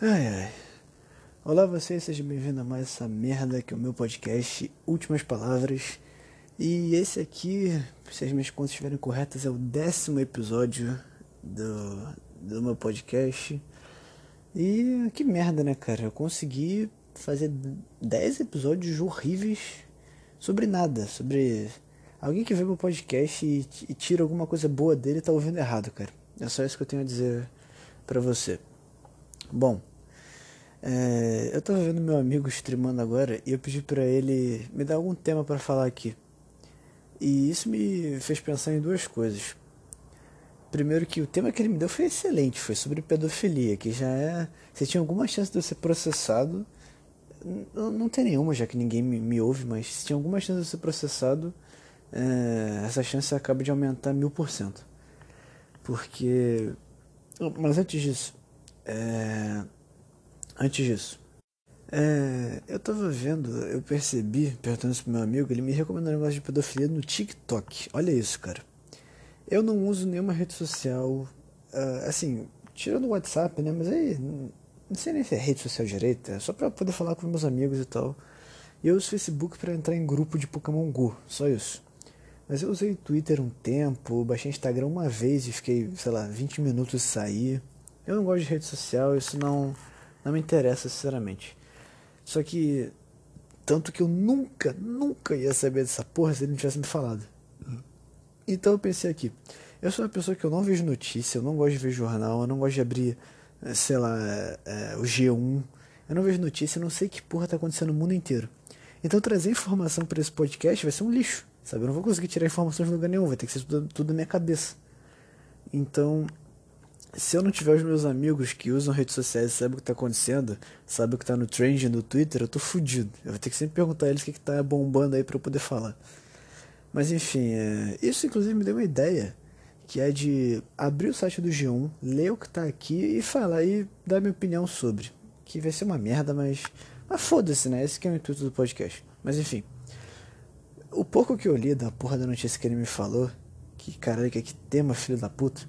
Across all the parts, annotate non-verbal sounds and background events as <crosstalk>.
Ai, ai. Olá vocês, sejam bem-vindos a mais essa merda que é o meu podcast Últimas Palavras. E esse aqui, se as minhas contas estiverem corretas, é o décimo episódio do, do meu podcast. E que merda, né, cara? Eu consegui fazer 10 episódios horríveis sobre nada, sobre alguém que vê meu podcast e, e tira alguma coisa boa dele tá ouvindo errado, cara. É só isso que eu tenho a dizer pra você. Bom, é, eu tava vendo meu amigo streamando agora e eu pedi pra ele me dar algum tema para falar aqui. E isso me fez pensar em duas coisas. Primeiro que o tema que ele me deu foi excelente, foi sobre pedofilia, que já é. Você tinha alguma chance de eu ser processado. Não, não tem nenhuma, já que ninguém me, me ouve, mas se tinha alguma chance de eu ser processado, é, essa chance acaba de aumentar mil por cento. Porque. Mas antes disso, é... Antes disso, é... eu tava vendo, eu percebi, perguntando isso pro meu amigo, ele me recomendou um negócio de pedofilia no TikTok. Olha isso, cara. Eu não uso nenhuma rede social, uh, assim, tirando o WhatsApp, né? Mas aí, não sei nem se é rede social direita, é só pra poder falar com meus amigos e tal. E eu uso Facebook para entrar em grupo de Pokémon Go, só isso. Mas eu usei Twitter um tempo, baixei Instagram uma vez e fiquei, sei lá, 20 minutos e saí. Eu não gosto de rede social, isso não, não me interessa, sinceramente. Só que. Tanto que eu nunca, nunca ia saber dessa porra se ele não tivesse me falado. Então eu pensei aqui. Eu sou uma pessoa que eu não vejo notícia, eu não gosto de ver jornal, eu não gosto de abrir, eh, sei lá, é, o G1. Eu não vejo notícia, eu não sei que porra tá acontecendo no mundo inteiro. Então trazer informação para esse podcast vai ser um lixo, sabe? Eu não vou conseguir tirar informações de lugar nenhum, vai ter que ser tudo, tudo na minha cabeça. Então se eu não tiver os meus amigos que usam redes sociais e sabem o que está acontecendo, sabem o que está no trend no Twitter, eu tô fudido. Eu vou ter que sempre perguntar a eles o que, está bombando aí para eu poder falar. Mas enfim, é... isso inclusive me deu uma ideia, que é de abrir o site do G1, ler o que está aqui e falar e dar minha opinião sobre. Que vai ser uma merda, mas. Mas foda-se, né? Esse que é o intuito do podcast. Mas enfim. O pouco que eu li da porra da notícia que ele me falou, que caralho, que, que tema, filho da puta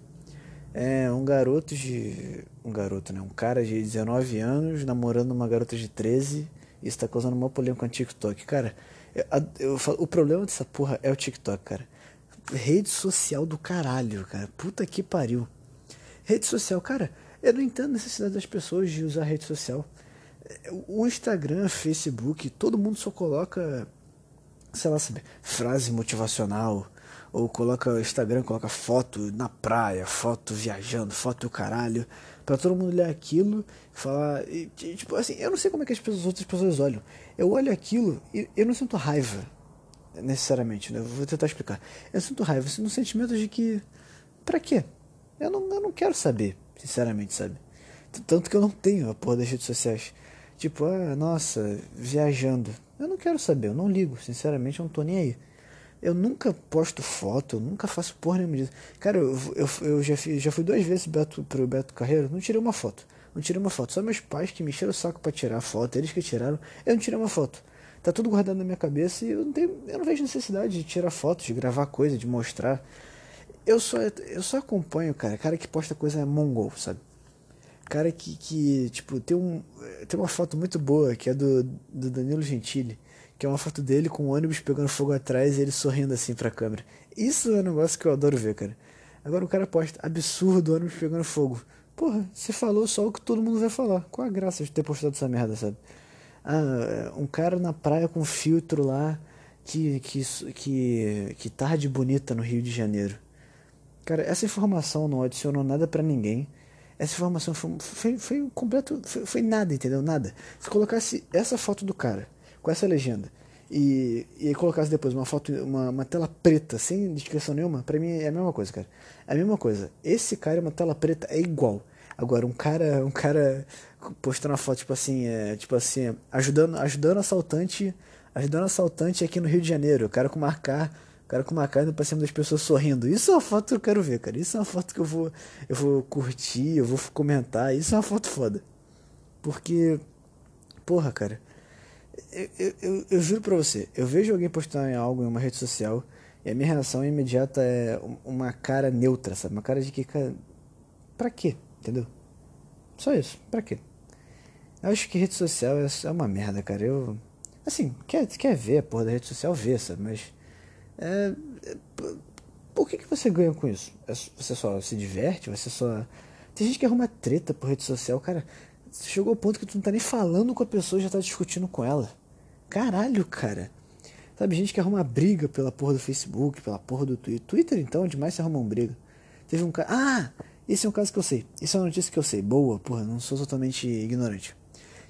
é um garoto de. Um garoto, né? Um cara de 19 anos namorando uma garota de 13 e está causando uma polêmica com o TikTok. Cara, eu, eu, o problema dessa porra é o TikTok, cara. Rede social do caralho, cara. Puta que pariu. Rede social, cara, eu não entendo a necessidade das pessoas de usar rede social. O Instagram, Facebook, todo mundo só coloca, sei lá, sabe, frase motivacional, ou coloca o Instagram, coloca foto na praia, foto viajando, foto do caralho, para todo mundo ler aquilo e falar. Tipo assim, eu não sei como é que as, pessoas, as outras pessoas olham. Eu olho aquilo e eu não sinto raiva, necessariamente, né? vou tentar explicar. Eu sinto raiva, eu sinto um sentimento de que. Pra quê? Eu não, eu não quero saber, sinceramente, sabe? Tanto que eu não tenho a porra das redes sociais. Tipo, ah, nossa, viajando. Eu não quero saber, eu não ligo, sinceramente, eu não tô nem aí. Eu nunca posto foto, eu nunca faço porra nenhuma disso. Cara, eu, eu, eu já, fui, já fui duas vezes Beto, pro Beto Carreiro, não tirei uma foto. Não tirei uma foto. Só meus pais que me encheram o saco para tirar foto, eles que tiraram. Eu não tirei uma foto. Tá tudo guardado na minha cabeça e eu não, tenho, eu não vejo necessidade de tirar fotos, de gravar coisa, de mostrar. Eu só, eu só acompanho, cara, cara que posta coisa mongol, sabe? Cara que, que tipo, tem, um, tem uma foto muito boa que é do, do Danilo Gentili que é uma foto dele com o ônibus pegando fogo atrás e ele sorrindo assim pra câmera. Isso é um negócio que eu adoro ver, cara. Agora o cara posta absurdo ônibus pegando fogo. Porra, você falou só o que todo mundo vai falar. Qual a graça de ter postado essa merda, sabe? Ah, um cara na praia com filtro lá que, que, que, que tarde bonita no Rio de Janeiro. Cara, essa informação não adicionou nada para ninguém. Essa informação foi, foi, foi completo. Foi, foi nada, entendeu? Nada. Se colocasse essa foto do cara com essa legenda e, e colocasse depois uma foto, uma, uma tela preta, sem descrição nenhuma, pra mim é a mesma coisa, cara. É a mesma coisa. Esse cara, uma tela preta, é igual. Agora, um cara, um cara postando uma foto, tipo assim, é, tipo assim, ajudando, ajudando assaltante, ajudando assaltante aqui no Rio de Janeiro, o cara com marcar, o cara com marcar indo pra cima das pessoas sorrindo. Isso é uma foto que eu quero ver, cara. Isso é uma foto que eu vou, eu vou curtir, eu vou comentar. Isso é uma foto foda. Porque, porra, cara, eu, eu, eu, juro pra você, eu vejo alguém postar algo em uma rede social e a minha reação imediata é uma cara neutra, sabe? Uma cara de que, cara, pra quê? Entendeu? Só isso, pra quê? Eu acho que rede social é, é uma merda, cara. Eu. Assim, quer, quer ver a porra da rede social, vê, sabe? Mas. É, é, por que, que você ganha com isso? É, você só se diverte? Você só. Tem gente que arruma treta por rede social, cara. Chegou ao ponto que tu não tá nem falando com a pessoa já tá discutindo com ela. Caralho, cara. Sabe, gente que arruma briga pela porra do Facebook, pela porra do Twitter. Twitter, então, demais se arrumam briga. Teve um cara. Ah! Esse é um caso que eu sei. Isso é uma notícia que eu sei. Boa, porra, não sou totalmente ignorante.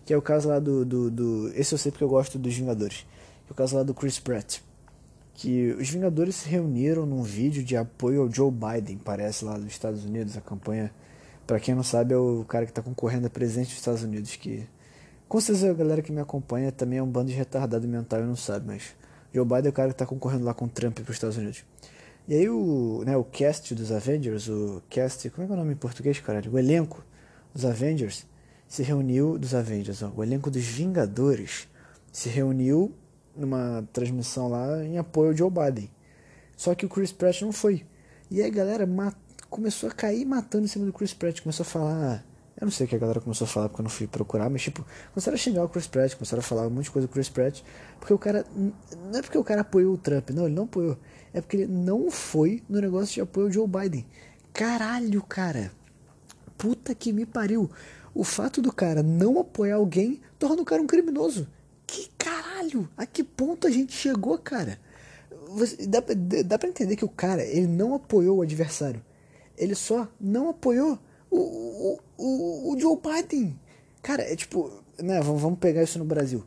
Que é o caso lá do. do, do... Esse eu sei porque eu gosto dos Vingadores. Que é o caso lá do Chris Pratt. Que os Vingadores se reuniram num vídeo de apoio ao Joe Biden, parece lá dos Estados Unidos. A campanha, para quem não sabe, é o cara que tá concorrendo a presidente dos Estados Unidos. Que com certeza a galera que me acompanha também é um bando de retardado mental e não sabe, mas Joe Biden é o cara que tá concorrendo lá com Trump para os Estados Unidos. E aí o, né, o cast dos Avengers, o cast, como é que é o nome em português, caralho? O elenco dos Avengers se reuniu, dos Avengers, ó, o elenco dos Vingadores se reuniu numa transmissão lá em apoio ao Joe Biden. Só que o Chris Pratt não foi. E aí a galera começou a cair matando em cima do Chris Pratt, começou a falar eu não sei o que a galera começou a falar porque eu não fui procurar, mas tipo, começaram a xingar o Chris Pratt, começaram a falar um monte de coisa do Chris Pratt, porque o cara. Não é porque o cara apoiou o Trump, não, ele não apoiou. É porque ele não foi no negócio de apoio ao Joe Biden. Caralho, cara. Puta que me pariu. O fato do cara não apoiar alguém torna o cara um criminoso. Que caralho! A que ponto a gente chegou, cara? Você, dá, dá pra entender que o cara, ele não apoiou o adversário. Ele só não apoiou o, o, o, Joe Biden. Cara, é tipo, né, vamos, pegar isso no Brasil.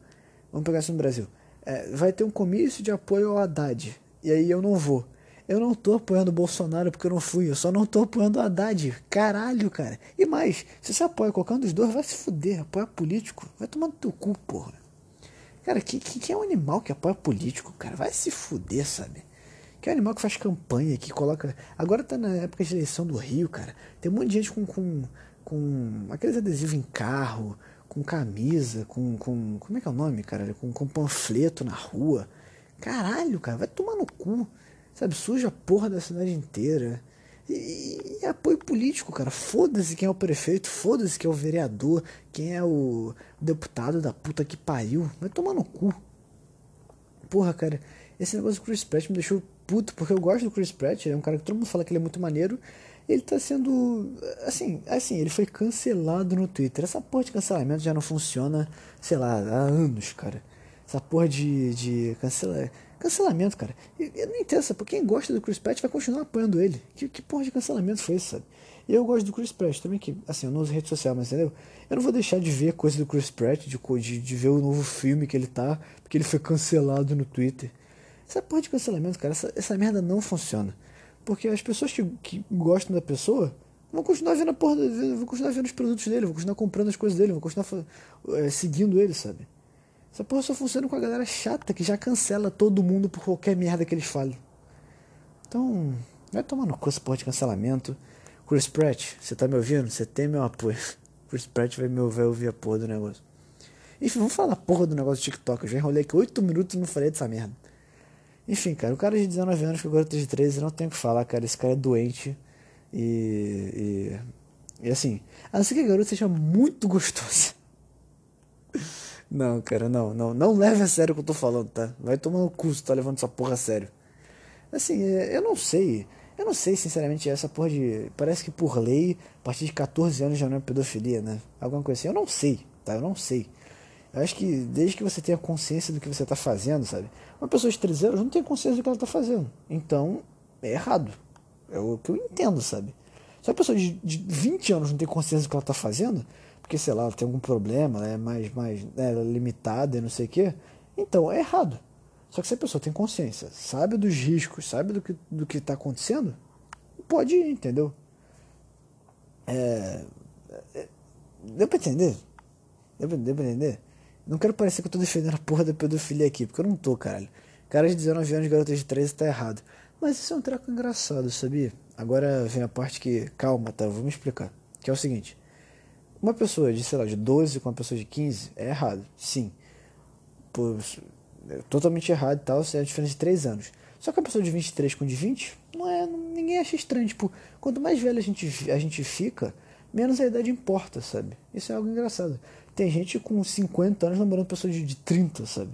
Vamos pegar isso no Brasil. É, vai ter um comício de apoio ao Haddad. E aí eu não vou. Eu não tô apoiando o Bolsonaro porque eu não fui. Eu só não tô apoiando o Haddad. Caralho, cara. E mais, se você apoia qualquer um dos dois, vai se fuder. Apoia político. Vai tomar no teu cu, porra. Cara, que, que é um animal que apoia político, cara? Vai se fuder, sabe? Que é animal que faz campanha, que coloca. Agora tá na época de eleição do Rio, cara. Tem um monte de gente com, com, com aqueles adesivos em carro, com camisa, com, com. Como é que é o nome, cara? Com, com panfleto na rua. Caralho, cara, vai tomar no cu. Sabe, suja a porra da cidade inteira. E, e apoio político, cara. Foda-se quem é o prefeito, foda-se quem é o vereador, quem é o deputado da puta que pariu. Vai tomar no cu. Porra, cara, esse negócio do Chris Pratt me deixou puto, porque eu gosto do Chris Pratt, ele é um cara que todo mundo fala que ele é muito maneiro. Ele tá sendo. Assim, assim, ele foi cancelado no Twitter. Essa porra de cancelamento já não funciona, sei lá, há anos, cara. Essa porra de, de cancela, cancelamento, cara. Eu, não entendo, sabe? Quem gosta do Chris Pratt vai continuar apoiando ele. Que, que porra de cancelamento foi isso, sabe? E eu gosto do Chris Pratt também, que, assim, eu não uso rede social, mas entendeu? Eu não vou deixar de ver coisa do Chris Pratt, de, de, de ver o novo filme que ele tá, porque ele foi cancelado no Twitter. Essa porra de cancelamento, cara, essa, essa merda não funciona. Porque as pessoas que, que gostam da pessoa vão continuar vendo a porra, vão continuar vendo os produtos dele, vão continuar comprando as coisas dele, vão continuar é, seguindo ele, sabe? Essa porra só funciona com a galera chata que já cancela todo mundo por qualquer merda que eles falem. Então, vai tomar no cu porra de cancelamento. Chris Pratt, você tá me ouvindo? Você tem meu apoio. <laughs> Chris Pratt vai, me, vai ouvir a porra do negócio. Enfim, vamos falar porra do negócio do TikTok. Eu já enrolei aqui 8 minutos e não falei dessa merda. Enfim, cara, o cara de 19 anos com garota de 13, não tem o que falar, cara. Esse cara é doente. E, e, e assim, a não ser que a garota seja muito gostosa. <laughs> Não, cara, não, não. Não leve a sério o que eu tô falando, tá? Vai tomar no cu se tá levando essa porra a sério. Assim, é, eu não sei. Eu não sei, sinceramente, essa porra de. Parece que por lei, a partir de 14 anos já não é pedofilia, né? Alguma coisa assim. Eu não sei, tá? Eu não sei. Eu acho que desde que você tenha consciência do que você está fazendo, sabe? Uma pessoa de 13 anos não tem consciência do que ela está fazendo. Então, é errado. É o que eu entendo, sabe? Se uma pessoa de, de 20 anos não tem consciência do que ela está fazendo, porque, sei lá, ela tem algum problema, ela é mais, mais né, é limitada e não sei o quê, então é errado. Só que se a pessoa tem consciência, sabe dos riscos, sabe do que do que está acontecendo, pode ir, entendeu? É, é, deu pra entender? Deu pra entender? Não quero parecer que eu tô defendendo a porra da pedofilia aqui, porque eu não tô, caralho. Cara de 19 anos, garota de 13 tá errado. Mas isso é um treco engraçado, sabia? Agora vem a parte que. Calma, tá? Me explicar. Que é o seguinte. Uma pessoa de, sei lá, de 12 com uma pessoa de 15 é errado. Sim. Pô, é totalmente errado e tal, é a diferença de 3 anos. Só que a pessoa de 23 com de 20, não é. Ninguém acha estranho. Tipo, quanto mais velho a gente, a gente fica, menos a idade importa, sabe? Isso é algo engraçado. Tem gente com 50 anos namorando pessoa de, de 30, sabe?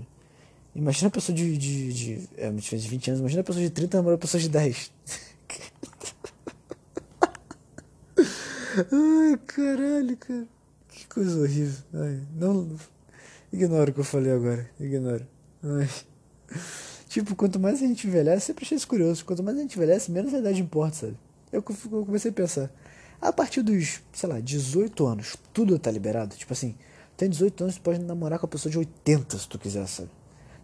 Imagina a pessoa de, de, de, é, de 20 anos, imagina a pessoa de 30 namorando pessoa de 10. <laughs> Ai, caralho, cara. Que coisa horrível. Ai, não. Ignora o que eu falei agora. Ignora. Ai. Tipo, quanto mais a gente envelhece, sempre achei isso curioso. Quanto mais a gente envelhece, menos a idade importa, sabe? Eu, eu comecei a pensar. A partir dos, sei lá, 18 anos, tudo tá liberado. Tipo assim, tem 18 anos, tu pode namorar com a pessoa de 80 se tu quiser, sabe?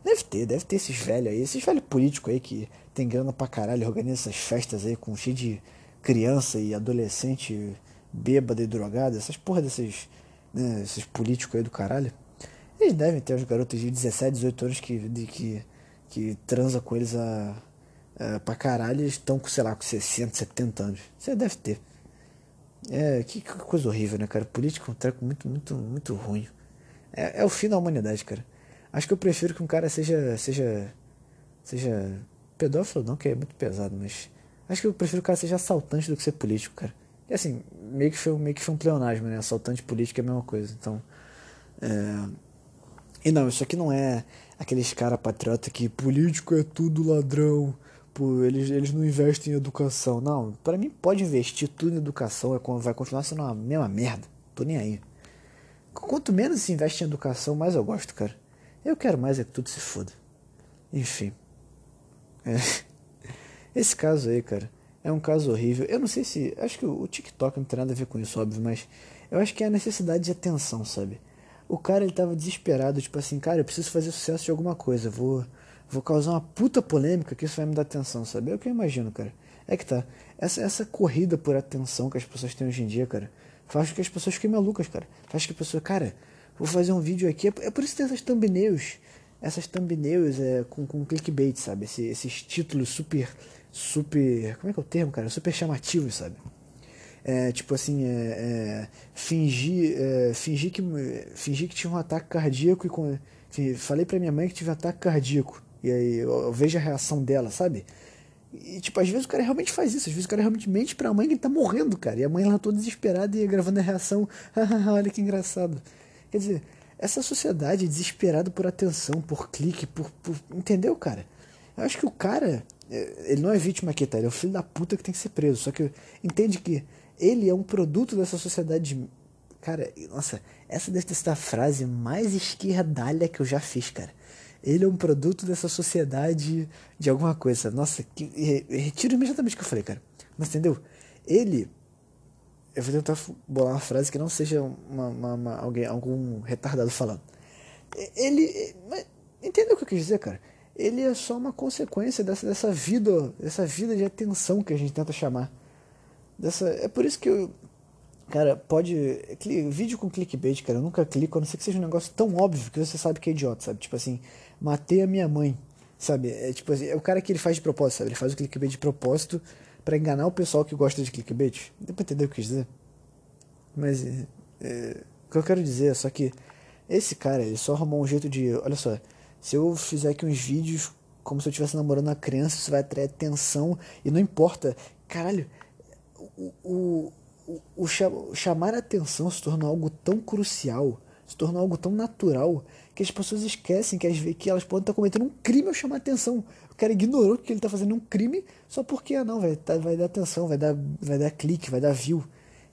Deve ter, deve ter esses velhos aí, esses velhos políticos aí que tem grana pra caralho, organizam essas festas aí com cheio de criança e adolescente bêbada e drogada, essas porra desses, né, esses políticos aí do caralho. Eles devem ter os garotos de 17, 18 anos que, de, que, que transa com eles a, a, pra caralho e estão com, sei lá, com 60, 70 anos. Você deve ter. É, que, que, coisa horrível, né, cara? Política é um treco muito, muito, muito ruim. É, é o fim da humanidade, cara. Acho que eu prefiro que um cara seja. seja. seja. pedófilo não, que é muito pesado, mas. Acho que eu prefiro que o cara seja assaltante do que ser político, cara. E assim, meio que foi, meio que foi um pleonasmo, né? Assaltante político é a mesma coisa. Então. É... E não, isso aqui não é aqueles cara patriota que político é tudo ladrão, pô, eles, eles não investem em educação. Não, para mim pode investir tudo em educação, é, vai continuar sendo uma mesma merda. Tô nem aí. Quanto menos se investe em educação, mais eu gosto, cara. Eu quero mais é que tudo se foda. Enfim. É. <laughs> Esse caso aí, cara, é um caso horrível. Eu não sei se. Acho que o TikTok não tem nada a ver com isso, óbvio, mas eu acho que é a necessidade de atenção, sabe? O cara ele tava desesperado, tipo assim, cara, eu preciso fazer sucesso de alguma coisa, vou vou causar uma puta polêmica que isso vai me dar atenção, sabe? É o que eu imagino, cara. É que tá. Essa, essa corrida por atenção que as pessoas têm hoje em dia, cara, faz com que as pessoas fiquem malucas, cara. Faz que a pessoa, cara, vou fazer um vídeo aqui. É por isso que tem essas thumbnails. Essas thumbnails é, com, com clickbait, sabe? Esse, esses títulos super. Super. Como é que é o termo, cara? Super chamativos, sabe? É, tipo assim, é, é, fingir, é, fingir, que, fingir que tinha um ataque cardíaco e com, falei pra minha mãe que tive um ataque cardíaco. E aí eu, eu vejo a reação dela, sabe? E, tipo, às vezes o cara realmente faz isso. Às vezes o cara realmente mente pra mãe que ele tá morrendo, cara. E a mãe lá toda desesperada e gravando a reação. <laughs> Olha que engraçado. Quer dizer, essa sociedade desesperada por atenção, por clique, por, por. Entendeu, cara? Eu acho que o cara. É, ele não é vítima aqui, tá? Ele é o filho da puta que tem que ser preso. Só que entende que ele é um produto dessa sociedade. Cara, nossa, essa deve ter sido a frase mais esquerdalha que eu já fiz, cara. Ele é um produto dessa sociedade de alguma coisa. Nossa, que, retiro imediatamente o que eu falei, cara. Mas entendeu? Ele. Eu vou tentar bolar uma frase que não seja uma, uma, uma alguém, algum retardado falando. Ele. Entendeu o que eu quis dizer, cara? Ele é só uma consequência dessa, dessa vida, dessa vida de atenção que a gente tenta chamar. Dessa, é por isso que eu, Cara, pode. Vídeo com clickbait, cara, eu nunca clico, a não ser que seja um negócio tão óbvio que você sabe que é idiota, sabe? Tipo assim, matei a minha mãe, sabe? É tipo assim, é o cara que ele faz de propósito, sabe? Ele faz o clickbait de propósito para enganar o pessoal que gosta de clickbait. Deu pra entender o que eu quis dizer? Mas, é, é, o que eu quero dizer é só que esse cara, ele só arrumou um jeito de. Olha só, se eu fizer aqui uns vídeos como se eu estivesse namorando uma criança, isso vai atrair atenção e não importa. Caralho, o, o o, o, chamar a atenção se tornou algo tão crucial, se tornou algo tão natural, que as pessoas esquecem que, as, que elas podem estar cometendo um crime ao chamar atenção. O cara ignorou que ele está fazendo um crime só porque, ah, não, vai, tá, vai dar atenção, vai dar, vai dar clique, vai dar view.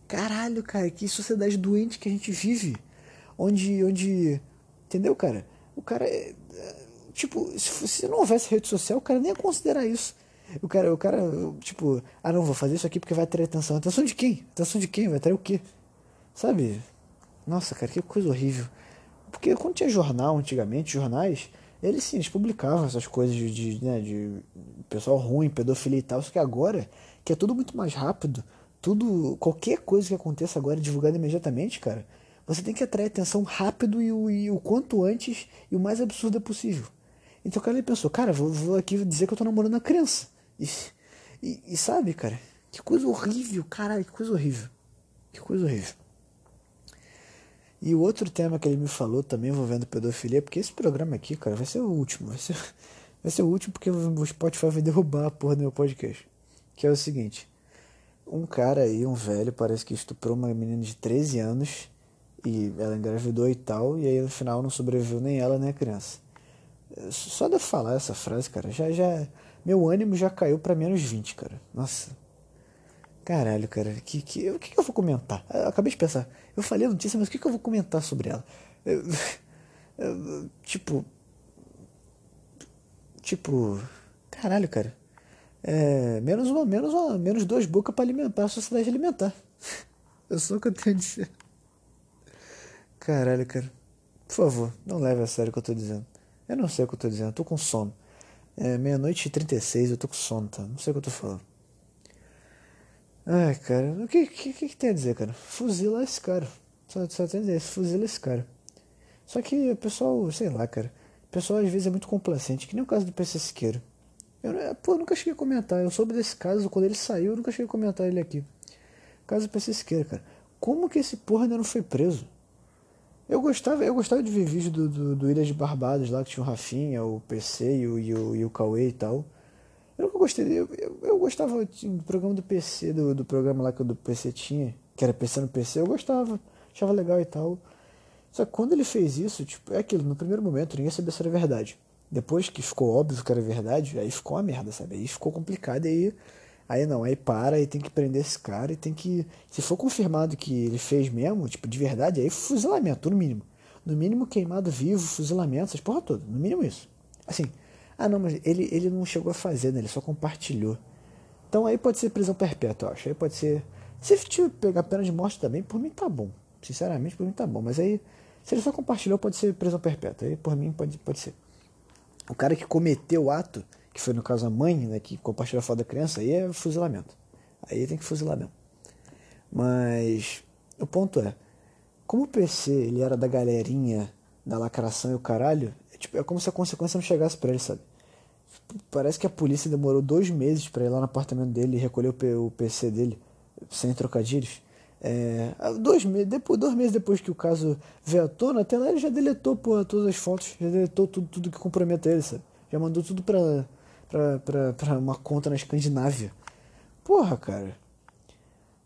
Caralho, cara, que sociedade doente que a gente vive. Onde, onde. Entendeu, cara? O cara. É, é tipo, se, se não houvesse rede social, o cara nem ia considerar isso. O cara, o cara, tipo, ah não, vou fazer isso aqui porque vai atrair atenção. Atenção de quem? Atenção de quem? Vai atrair o quê? Sabe? Nossa, cara, que coisa horrível. Porque quando tinha jornal antigamente, jornais, eles sim, eles publicavam essas coisas de, de, né, de pessoal ruim, pedofilia e tal. Só que agora, que é tudo muito mais rápido, tudo, qualquer coisa que aconteça agora é divulgada imediatamente, cara, você tem que atrair atenção rápido e o, e o quanto antes e o mais absurdo possível. Então o cara ele pensou, cara, vou, vou aqui dizer que eu tô namorando uma criança. E, e, e, sabe, cara, que coisa horrível, caralho, que coisa horrível. Que coisa horrível. E o outro tema que ele me falou também envolvendo pedofilia, porque esse programa aqui, cara, vai ser o último. Vai ser, <laughs> vai ser o último porque o Spotify vai derrubar a porra do meu podcast. Que é o seguinte. um cara aí, um velho, parece que estuprou uma menina de 13 anos e ela engravidou e tal, e aí no final não sobreviveu nem ela nem a criança. Só de falar essa frase, cara, já já meu ânimo já caiu para menos 20, cara. Nossa. Caralho, cara, que, que, o que, que eu vou comentar? Eu acabei de pensar. Eu falei a notícia, mas o que, que eu vou comentar sobre ela? <laughs> Tipo. Tipo. Caralho, cara. É, menos uma, menos uma, menos duas bocas para alimentar a sociedade alimentar. <laughs> Eu sou o que eu tenho a dizer. Caralho, cara. Por favor, não leve a sério o que eu tô dizendo. Eu não sei o que eu tô dizendo, eu tô com sono. É meia-noite e 36, eu tô com sono, tá? Não sei o que eu tô falando. Ai, cara, o que, que, que, tem a dizer, cara? Fuzila esse cara. Só, só tem a dizer, fuzila esse cara. Só que o pessoal, sei lá, cara. O pessoal às vezes é muito complacente, que nem o caso do PC Siqueira. Eu, pô, eu nunca cheguei a comentar. Eu soube desse caso quando ele saiu, eu nunca cheguei a comentar ele aqui. Caso do PC Siqueira, cara. Como que esse porra ainda não foi preso? Eu gostava, eu gostava de ver vídeo do, do, do Ilha de Barbados lá, que tinha o Rafinha, o PC e o, e o, e o Cauê e tal. Eu nunca gostei, eu, eu, eu gostava do programa do PC, do, do programa lá que o PC tinha, que era PC no PC, eu gostava, achava legal e tal. Só que quando ele fez isso, tipo, é aquilo, no primeiro momento ninguém sabia se era verdade. Depois que ficou óbvio que era verdade, aí ficou uma merda, sabe? Aí ficou complicado e aí, aí não, aí para e tem que prender esse cara e tem que. Se for confirmado que ele fez mesmo, tipo, de verdade, aí fuzilamento, no mínimo. No mínimo queimado vivo, fuzilamento, essas porra toda. No mínimo isso. Assim, ah não, mas ele, ele não chegou a fazer, né? Ele só compartilhou. Então aí pode ser prisão perpétua, eu acho. Aí pode ser. Se ele pegar pena de morte também, por mim tá bom. Sinceramente, por mim tá bom. Mas aí, se ele só compartilhou, pode ser prisão perpétua. Aí por mim pode, pode ser. O cara que cometeu o ato, que foi no caso a mãe, né, que compartilhou a foto da criança, aí é fuzilamento. Aí tem que fuzilar mesmo. Mas o ponto é, como o PC ele era da galerinha da lacração e o caralho, é, tipo, é como se a consequência não chegasse para ele, sabe? Parece que a polícia demorou dois meses para ir lá no apartamento dele e recolher o PC dele, sem trocadilhos. É, dois, meses, depois, dois meses depois que o caso veio à tona, até lá ele já deletou porra, todas as fotos, já deletou tudo, tudo que compromete ele, sabe? Já mandou tudo pra, pra, pra, pra uma conta na Escandinávia. Porra, cara.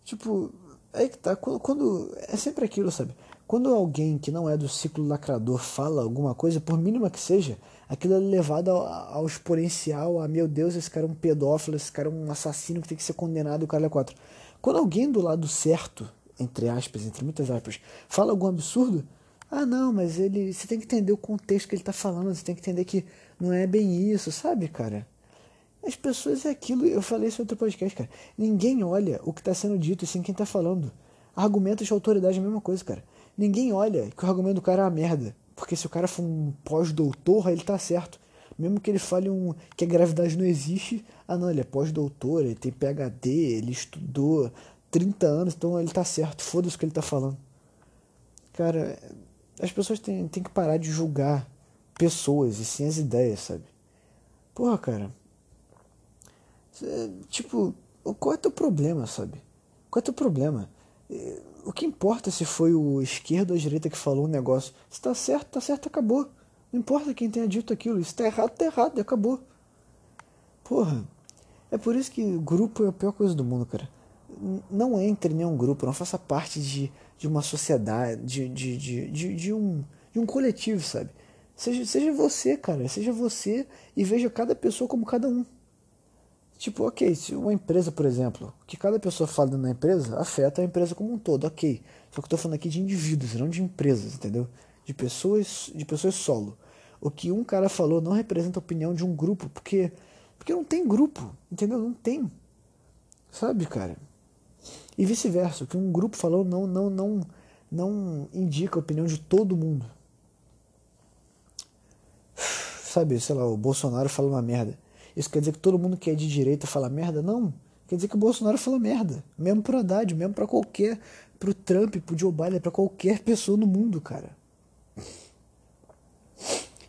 Tipo, aí que tá. Quando, quando, É sempre aquilo, sabe? Quando alguém que não é do ciclo lacrador fala alguma coisa, por mínima que seja, aquilo é levado ao, ao exponencial, a meu Deus, esse cara é um pedófilo, esse cara é um assassino que tem que ser condenado, o cara é quatro. Quando alguém do lado certo, entre aspas, entre muitas aspas, fala algum absurdo, ah não, mas ele. Você tem que entender o contexto que ele está falando, você tem que entender que não é bem isso, sabe, cara? As pessoas é aquilo, eu falei isso em outro podcast, cara. Ninguém olha o que está sendo dito, assim, quem está falando. Argumentos de autoridade é a mesma coisa, cara. Ninguém olha que o argumento do cara é uma merda. Porque se o cara for um pós-doutor, ele tá certo. Mesmo que ele fale um, que a gravidade não existe, ah não, ele é pós-doutor, ele tem PhD, ele estudou 30 anos, então ele tá certo, foda-se o que ele tá falando. Cara, as pessoas têm, têm que parar de julgar pessoas e sim as ideias, sabe? Porra, cara. Tipo, qual é teu problema, sabe? Qual é teu problema? O que importa se foi o esquerdo ou a direita que falou um negócio? Se tá certo, tá certo, acabou. Não importa quem tenha dito aquilo. Se tá errado, tá errado, acabou. Porra. É por isso que grupo é a pior coisa do mundo, cara. Não entre em nenhum grupo, não faça parte de, de uma sociedade, de, de, de, de, de um, de um coletivo, sabe? Seja, seja você, cara. Seja você e veja cada pessoa como cada um. Tipo, ok, se uma empresa, por exemplo, o que cada pessoa fala na empresa afeta a empresa como um todo, ok. Só que eu tô falando aqui de indivíduos, não de empresas, entendeu? De pessoas, de pessoas solo. O que um cara falou não representa a opinião de um grupo, porque porque não tem grupo, entendeu? Não tem. Sabe, cara? E vice-versa, o que um grupo falou não não não não indica a opinião de todo mundo. <sighs> Sabe, sei lá, o Bolsonaro fala uma merda. Isso quer dizer que todo mundo que é de direita fala merda? Não. Quer dizer que o Bolsonaro fala merda. Mesmo pro Haddad, mesmo para qualquer. Pro Trump, pro Joe Biden, pra qualquer pessoa no mundo, cara.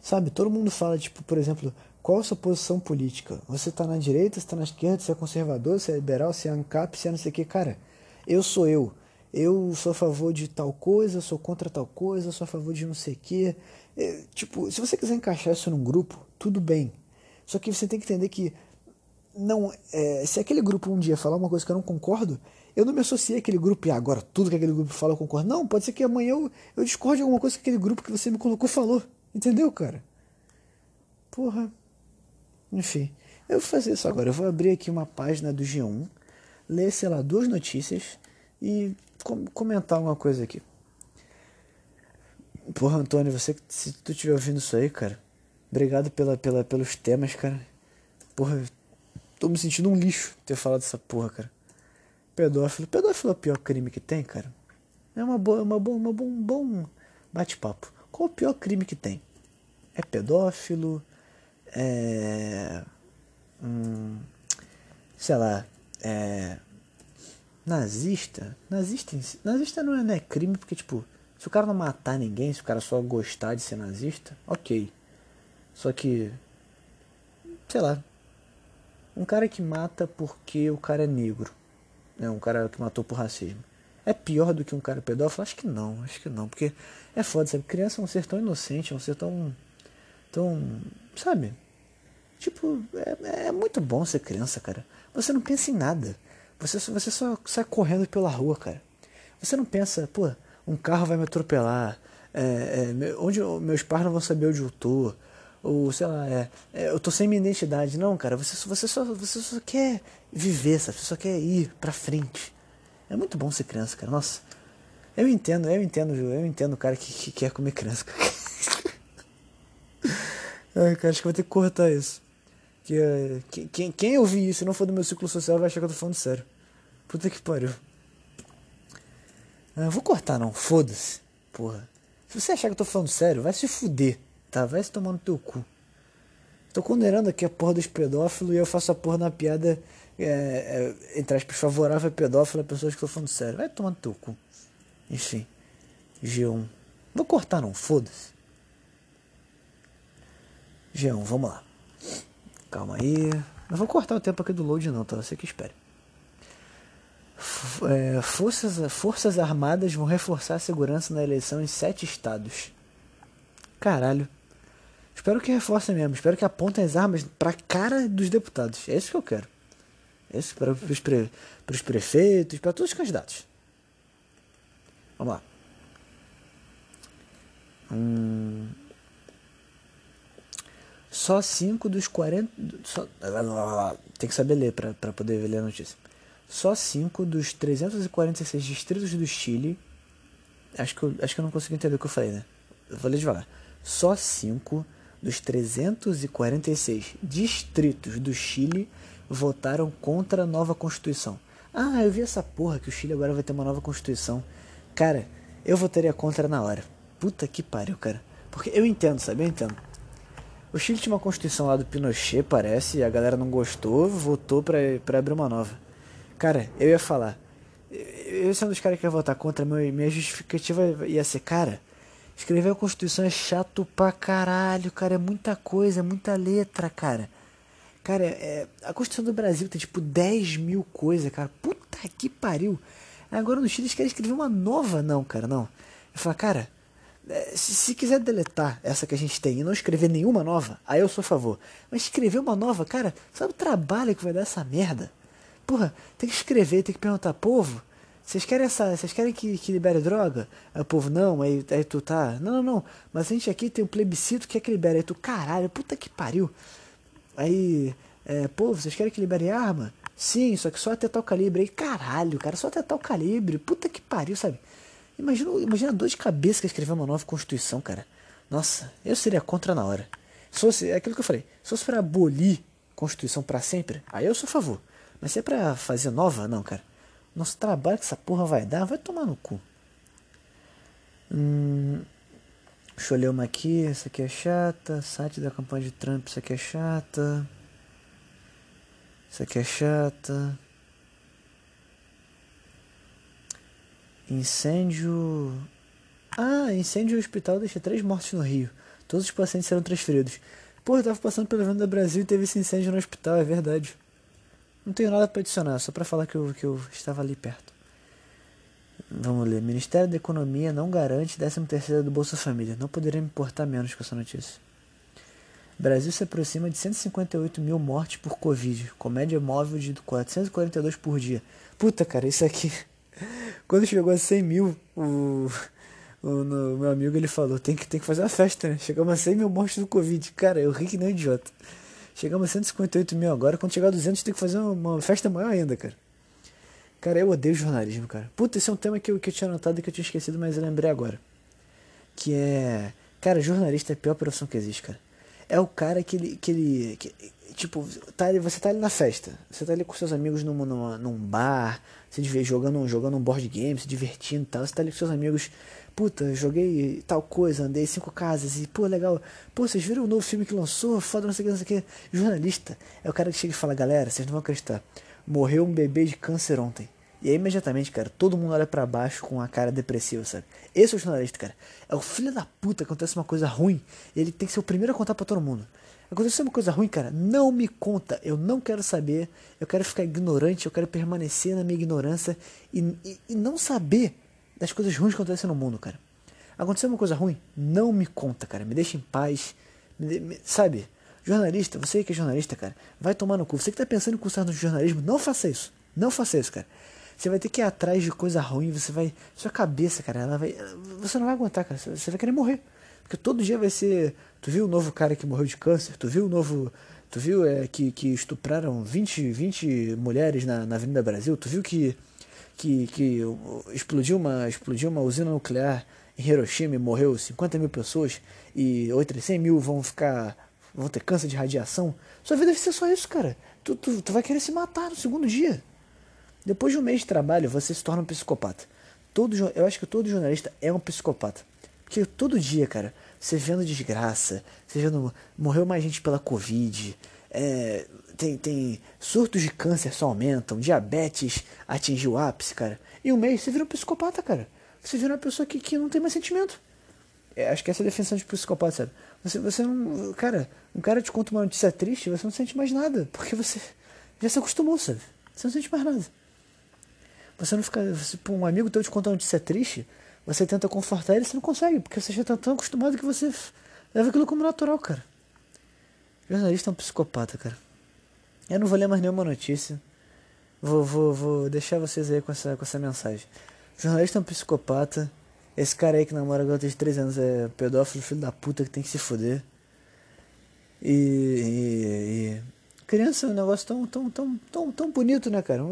Sabe, todo mundo fala, tipo, por exemplo, qual a sua posição política? Você tá na direita, você tá na esquerda, você é conservador, você é liberal, você é ANCAP, você é não sei o que. Cara, eu sou eu. Eu sou a favor de tal coisa, sou contra tal coisa, sou a favor de não sei o que. É, tipo, se você quiser encaixar isso num grupo, tudo bem. Só que você tem que entender que não. É, se aquele grupo um dia falar uma coisa que eu não concordo, eu não me associei àquele grupo e agora tudo que aquele grupo fala eu concordo. Não, pode ser que amanhã eu, eu discorde de alguma coisa que aquele grupo que você me colocou falou. Entendeu, cara? Porra. Enfim. Eu vou fazer isso agora. Eu vou abrir aqui uma página do G1, ler, sei lá, duas notícias e com comentar uma coisa aqui. Porra, Antônio, você se tu estiver ouvindo isso aí, cara, obrigado pela, pela, pelos temas, cara. Porra, tô me sentindo um lixo ter falado dessa porra, cara. Pedófilo. Pedófilo é o pior crime que tem, cara. É uma boa, uma boa, uma bom, um bom bate-papo. Qual o pior crime que tem? É pedófilo? É. Hum, sei lá. É. Nazista? Nazista, nazista não é, não é crime porque, tipo, se o cara não matar ninguém, se o cara só gostar de ser nazista, ok. Só que. Sei lá. Um cara que mata porque o cara é negro. Né, um cara que matou por racismo. É pior do que um cara pedófilo? Acho que não, acho que não. Porque é foda, sabe? Criança é um ser tão inocente, é um ser tão. tão. sabe? Tipo, é, é muito bom ser criança, cara. Você não pensa em nada. Você, você só sai correndo pela rua, cara. Você não pensa, pô, um carro vai me atropelar. É, é, onde meus pais não vão saber onde eu tô. Ou, sei lá, é, é, eu tô sem minha identidade. Não, cara, você, você, só, você só quer viver, sabe? Você só quer ir pra frente. É muito bom ser criança, cara. Nossa. Eu entendo, eu entendo, viu? Eu entendo o cara que, que quer comer criança. <laughs> Ai, cara, acho que vou ter que cortar isso. Que, uh, quem, quem ouvir isso e não for do meu ciclo social vai achar que eu tô falando sério. Puta que pariu. Uh, vou cortar não, foda-se. Porra. Se você achar que eu tô falando sério, vai se fuder, tá? Vai se tomar no teu cu. Tô condenando aqui a porra dos pedófilos e eu faço a porra na piada, é, é, entre aspas, favorável a pedófilo a pessoas que estão falando sério. Vai tomar no teu cu. Enfim. G1. Vou cortar não, foda-se. G1, vamos lá. Calma aí. Não vou cortar o tempo aqui do load não, tá? Você que espere. É, forças, forças Armadas vão reforçar a segurança na eleição em sete estados. Caralho. Espero que reforcem mesmo. Espero que apontem as armas pra cara dos deputados. É isso que eu quero. É isso para os pre, prefeitos, para todos os candidatos. Vamos lá. Hum, só 5 dos 40. Só, tem que saber ler para poder ler a notícia. Só 5 dos 346 distritos do Chile. Acho que, eu, acho que eu não consegui entender o que eu falei, né? Eu vou ler devagar. Só 5 dos 346 distritos do Chile votaram contra a nova Constituição. Ah, eu vi essa porra que o Chile agora vai ter uma nova Constituição. Cara, eu votaria contra na hora. Puta que pariu, cara. Porque eu entendo, sabe? Eu entendo. O Chile tinha uma constituição lá do Pinochet, parece, e a galera não gostou, votou pra, pra abrir uma nova. Cara, eu ia falar. Eu sou um dos caras que ia votar contra, minha justificativa ia ser, cara, escrever a Constituição é chato pra caralho, cara, é muita coisa, é muita letra, cara. Cara, é, a Constituição do Brasil tem tipo 10 mil coisas, cara. Puta que pariu. Agora no Chile eles querem escrever uma nova, não, cara, não. Eu falo, cara, é, se, se, quiser deletar essa que a gente tem e não escrever nenhuma nova, aí eu sou a favor. Mas escrever uma nova, cara, sabe o trabalho que vai dar essa merda? Porra, tem que escrever, tem que perguntar, povo, vocês querem essa. Vocês querem que, que libere droga? Aí o povo, não, aí, aí tu tá. Não, não, não. Mas a gente aqui tem um plebiscito que quer que libere. Aí tu, caralho, puta que pariu. Aí, é, povo, vocês querem que libere arma? Sim, só que só até tal calibre. Aí, caralho, cara, só até tal calibre. Puta que pariu, sabe? Imagina, imagina a dor de cabeça que é escrever uma nova Constituição, cara. Nossa, eu seria contra na hora. Se fosse, é aquilo que eu falei, se fosse pra abolir Constituição para sempre, aí eu sou a favor. Mas se é pra fazer nova, não, cara. Nosso trabalho que essa porra vai dar, vai tomar no cu. Hum, deixa eu ler uma aqui, essa aqui é chata. Site da campanha de Trump, essa aqui é chata. Essa aqui é chata. Incêndio. Ah, incêndio no hospital deixa três mortes no Rio. Todos os pacientes serão transferidos. Pô, eu tava passando pela Avenida Brasil e teve esse incêndio no hospital, é verdade. Não tenho nada para adicionar, só para falar que eu, que eu estava ali perto. Vamos ler. Ministério da Economia não garante 13 terceira do Bolsa Família. Não poderia me importar menos com essa notícia. Brasil se aproxima de 158 mil mortes por Covid, com média móvel de 442 por dia. Puta, cara, isso aqui. <laughs> Quando chegou a 100 mil, o, o no, meu amigo ele falou: tem que, tem que fazer uma festa, né? Chegamos a 100 mil mortes do Covid. Cara, eu ri que nem um idiota. Chegamos a 158 mil agora. Quando chegar a 200, tem que fazer uma, festa maior ainda, cara. Cara, eu odeio jornalismo, cara. Puta, esse é um tema que eu, que eu tinha anotado e que eu tinha esquecido, mas eu lembrei agora. Que é. Cara, jornalista é a pior profissão que existe, cara. É o cara que ele. Que ele que, tipo, tá ali, você tá ali na festa. Você tá ali com seus amigos num, num, num bar, se jogando, jogando um board game, se divertindo e tal. Você tá ali com seus amigos. Puta, joguei tal coisa, andei cinco casas e, pô, legal. Pô, vocês viram o novo filme que lançou? Foda, não sei o que, não sei o que. Jornalista é o cara que chega e fala, galera, vocês não vão acreditar. Morreu um bebê de câncer ontem. E aí, imediatamente, cara, todo mundo olha para baixo com a cara depressiva, sabe? Esse é o jornalista, cara. É o filho da puta que acontece uma coisa ruim. Ele tem que ser o primeiro a contar para todo mundo. Aconteceu uma coisa ruim, cara, não me conta. Eu não quero saber. Eu quero ficar ignorante. Eu quero permanecer na minha ignorância e, e, e não saber das coisas ruins que acontecem no mundo, cara. Aconteceu uma coisa ruim? Não me conta, cara. Me deixa em paz. Me, me, sabe? Jornalista, você que é jornalista, cara, vai tomar no cu. Você que tá pensando em cursar no jornalismo, não faça isso. Não faça isso, cara. Você vai ter que ir atrás de coisa ruim, você vai. Sua cabeça, cara, ela vai. Você não vai aguentar, cara. Você vai querer morrer. Porque todo dia vai ser. Tu viu o novo cara que morreu de câncer? Tu viu o novo. Tu viu é, que, que estupraram 20, 20 mulheres na, na Avenida Brasil? Tu viu que, que, que explodiu, uma, explodiu uma usina nuclear em Hiroshima e morreu 50 mil pessoas e outras 100 mil vão ficar. vão ter câncer de radiação? Sua vida vai ser só isso, cara. Tu, tu, tu vai querer se matar no segundo dia. Depois de um mês de trabalho, você se torna um psicopata. Todo, eu acho que todo jornalista é um psicopata. Porque todo dia, cara, você vendo desgraça, você vendo. Morreu mais gente pela Covid, é, tem, tem surtos de câncer só aumentam, diabetes atingiu o ápice, cara. E um mês você vira um psicopata, cara. Você vira uma pessoa que, que não tem mais sentimento. É, acho que essa é a definição de psicopata, sabe? Você, você não. Cara, um cara te conta uma notícia triste, você não sente mais nada. Porque você já se acostumou, sabe? Você não sente mais nada. Você não fica. Um amigo teu te conta uma notícia triste, você tenta confortar ele, você não consegue, porque você já está tão acostumado que você leva aquilo como natural, cara. Jornalista é um psicopata, cara. Eu não vou ler mais nenhuma notícia. Vou, vou, vou deixar vocês aí com essa, com essa mensagem. Jornalista é um psicopata. Esse cara aí que namora agora tem 3 anos é pedófilo, filho da puta que tem que se foder. E, e, e, Criança é um negócio tão, tão, tão, tão, tão bonito, né, cara?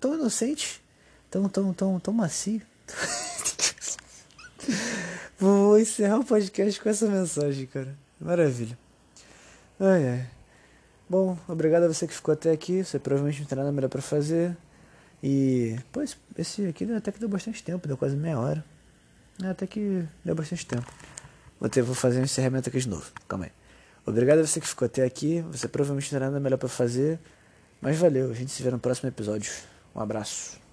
Tão inocente tão, tão, tão, tão macio. <laughs> Vou encerrar o podcast com essa mensagem, cara. Maravilha. Ai, ai. Bom, obrigado a você que ficou até aqui. Você provavelmente não tem nada melhor pra fazer. E, pois, esse aqui até que deu bastante tempo, deu quase meia hora. É, até que deu bastante tempo. Vou, ter, vou fazer um encerramento aqui de novo. Calma aí. Obrigado a você que ficou até aqui. Você provavelmente não tem nada melhor pra fazer. Mas valeu, a gente se vê no próximo episódio. Um abraço.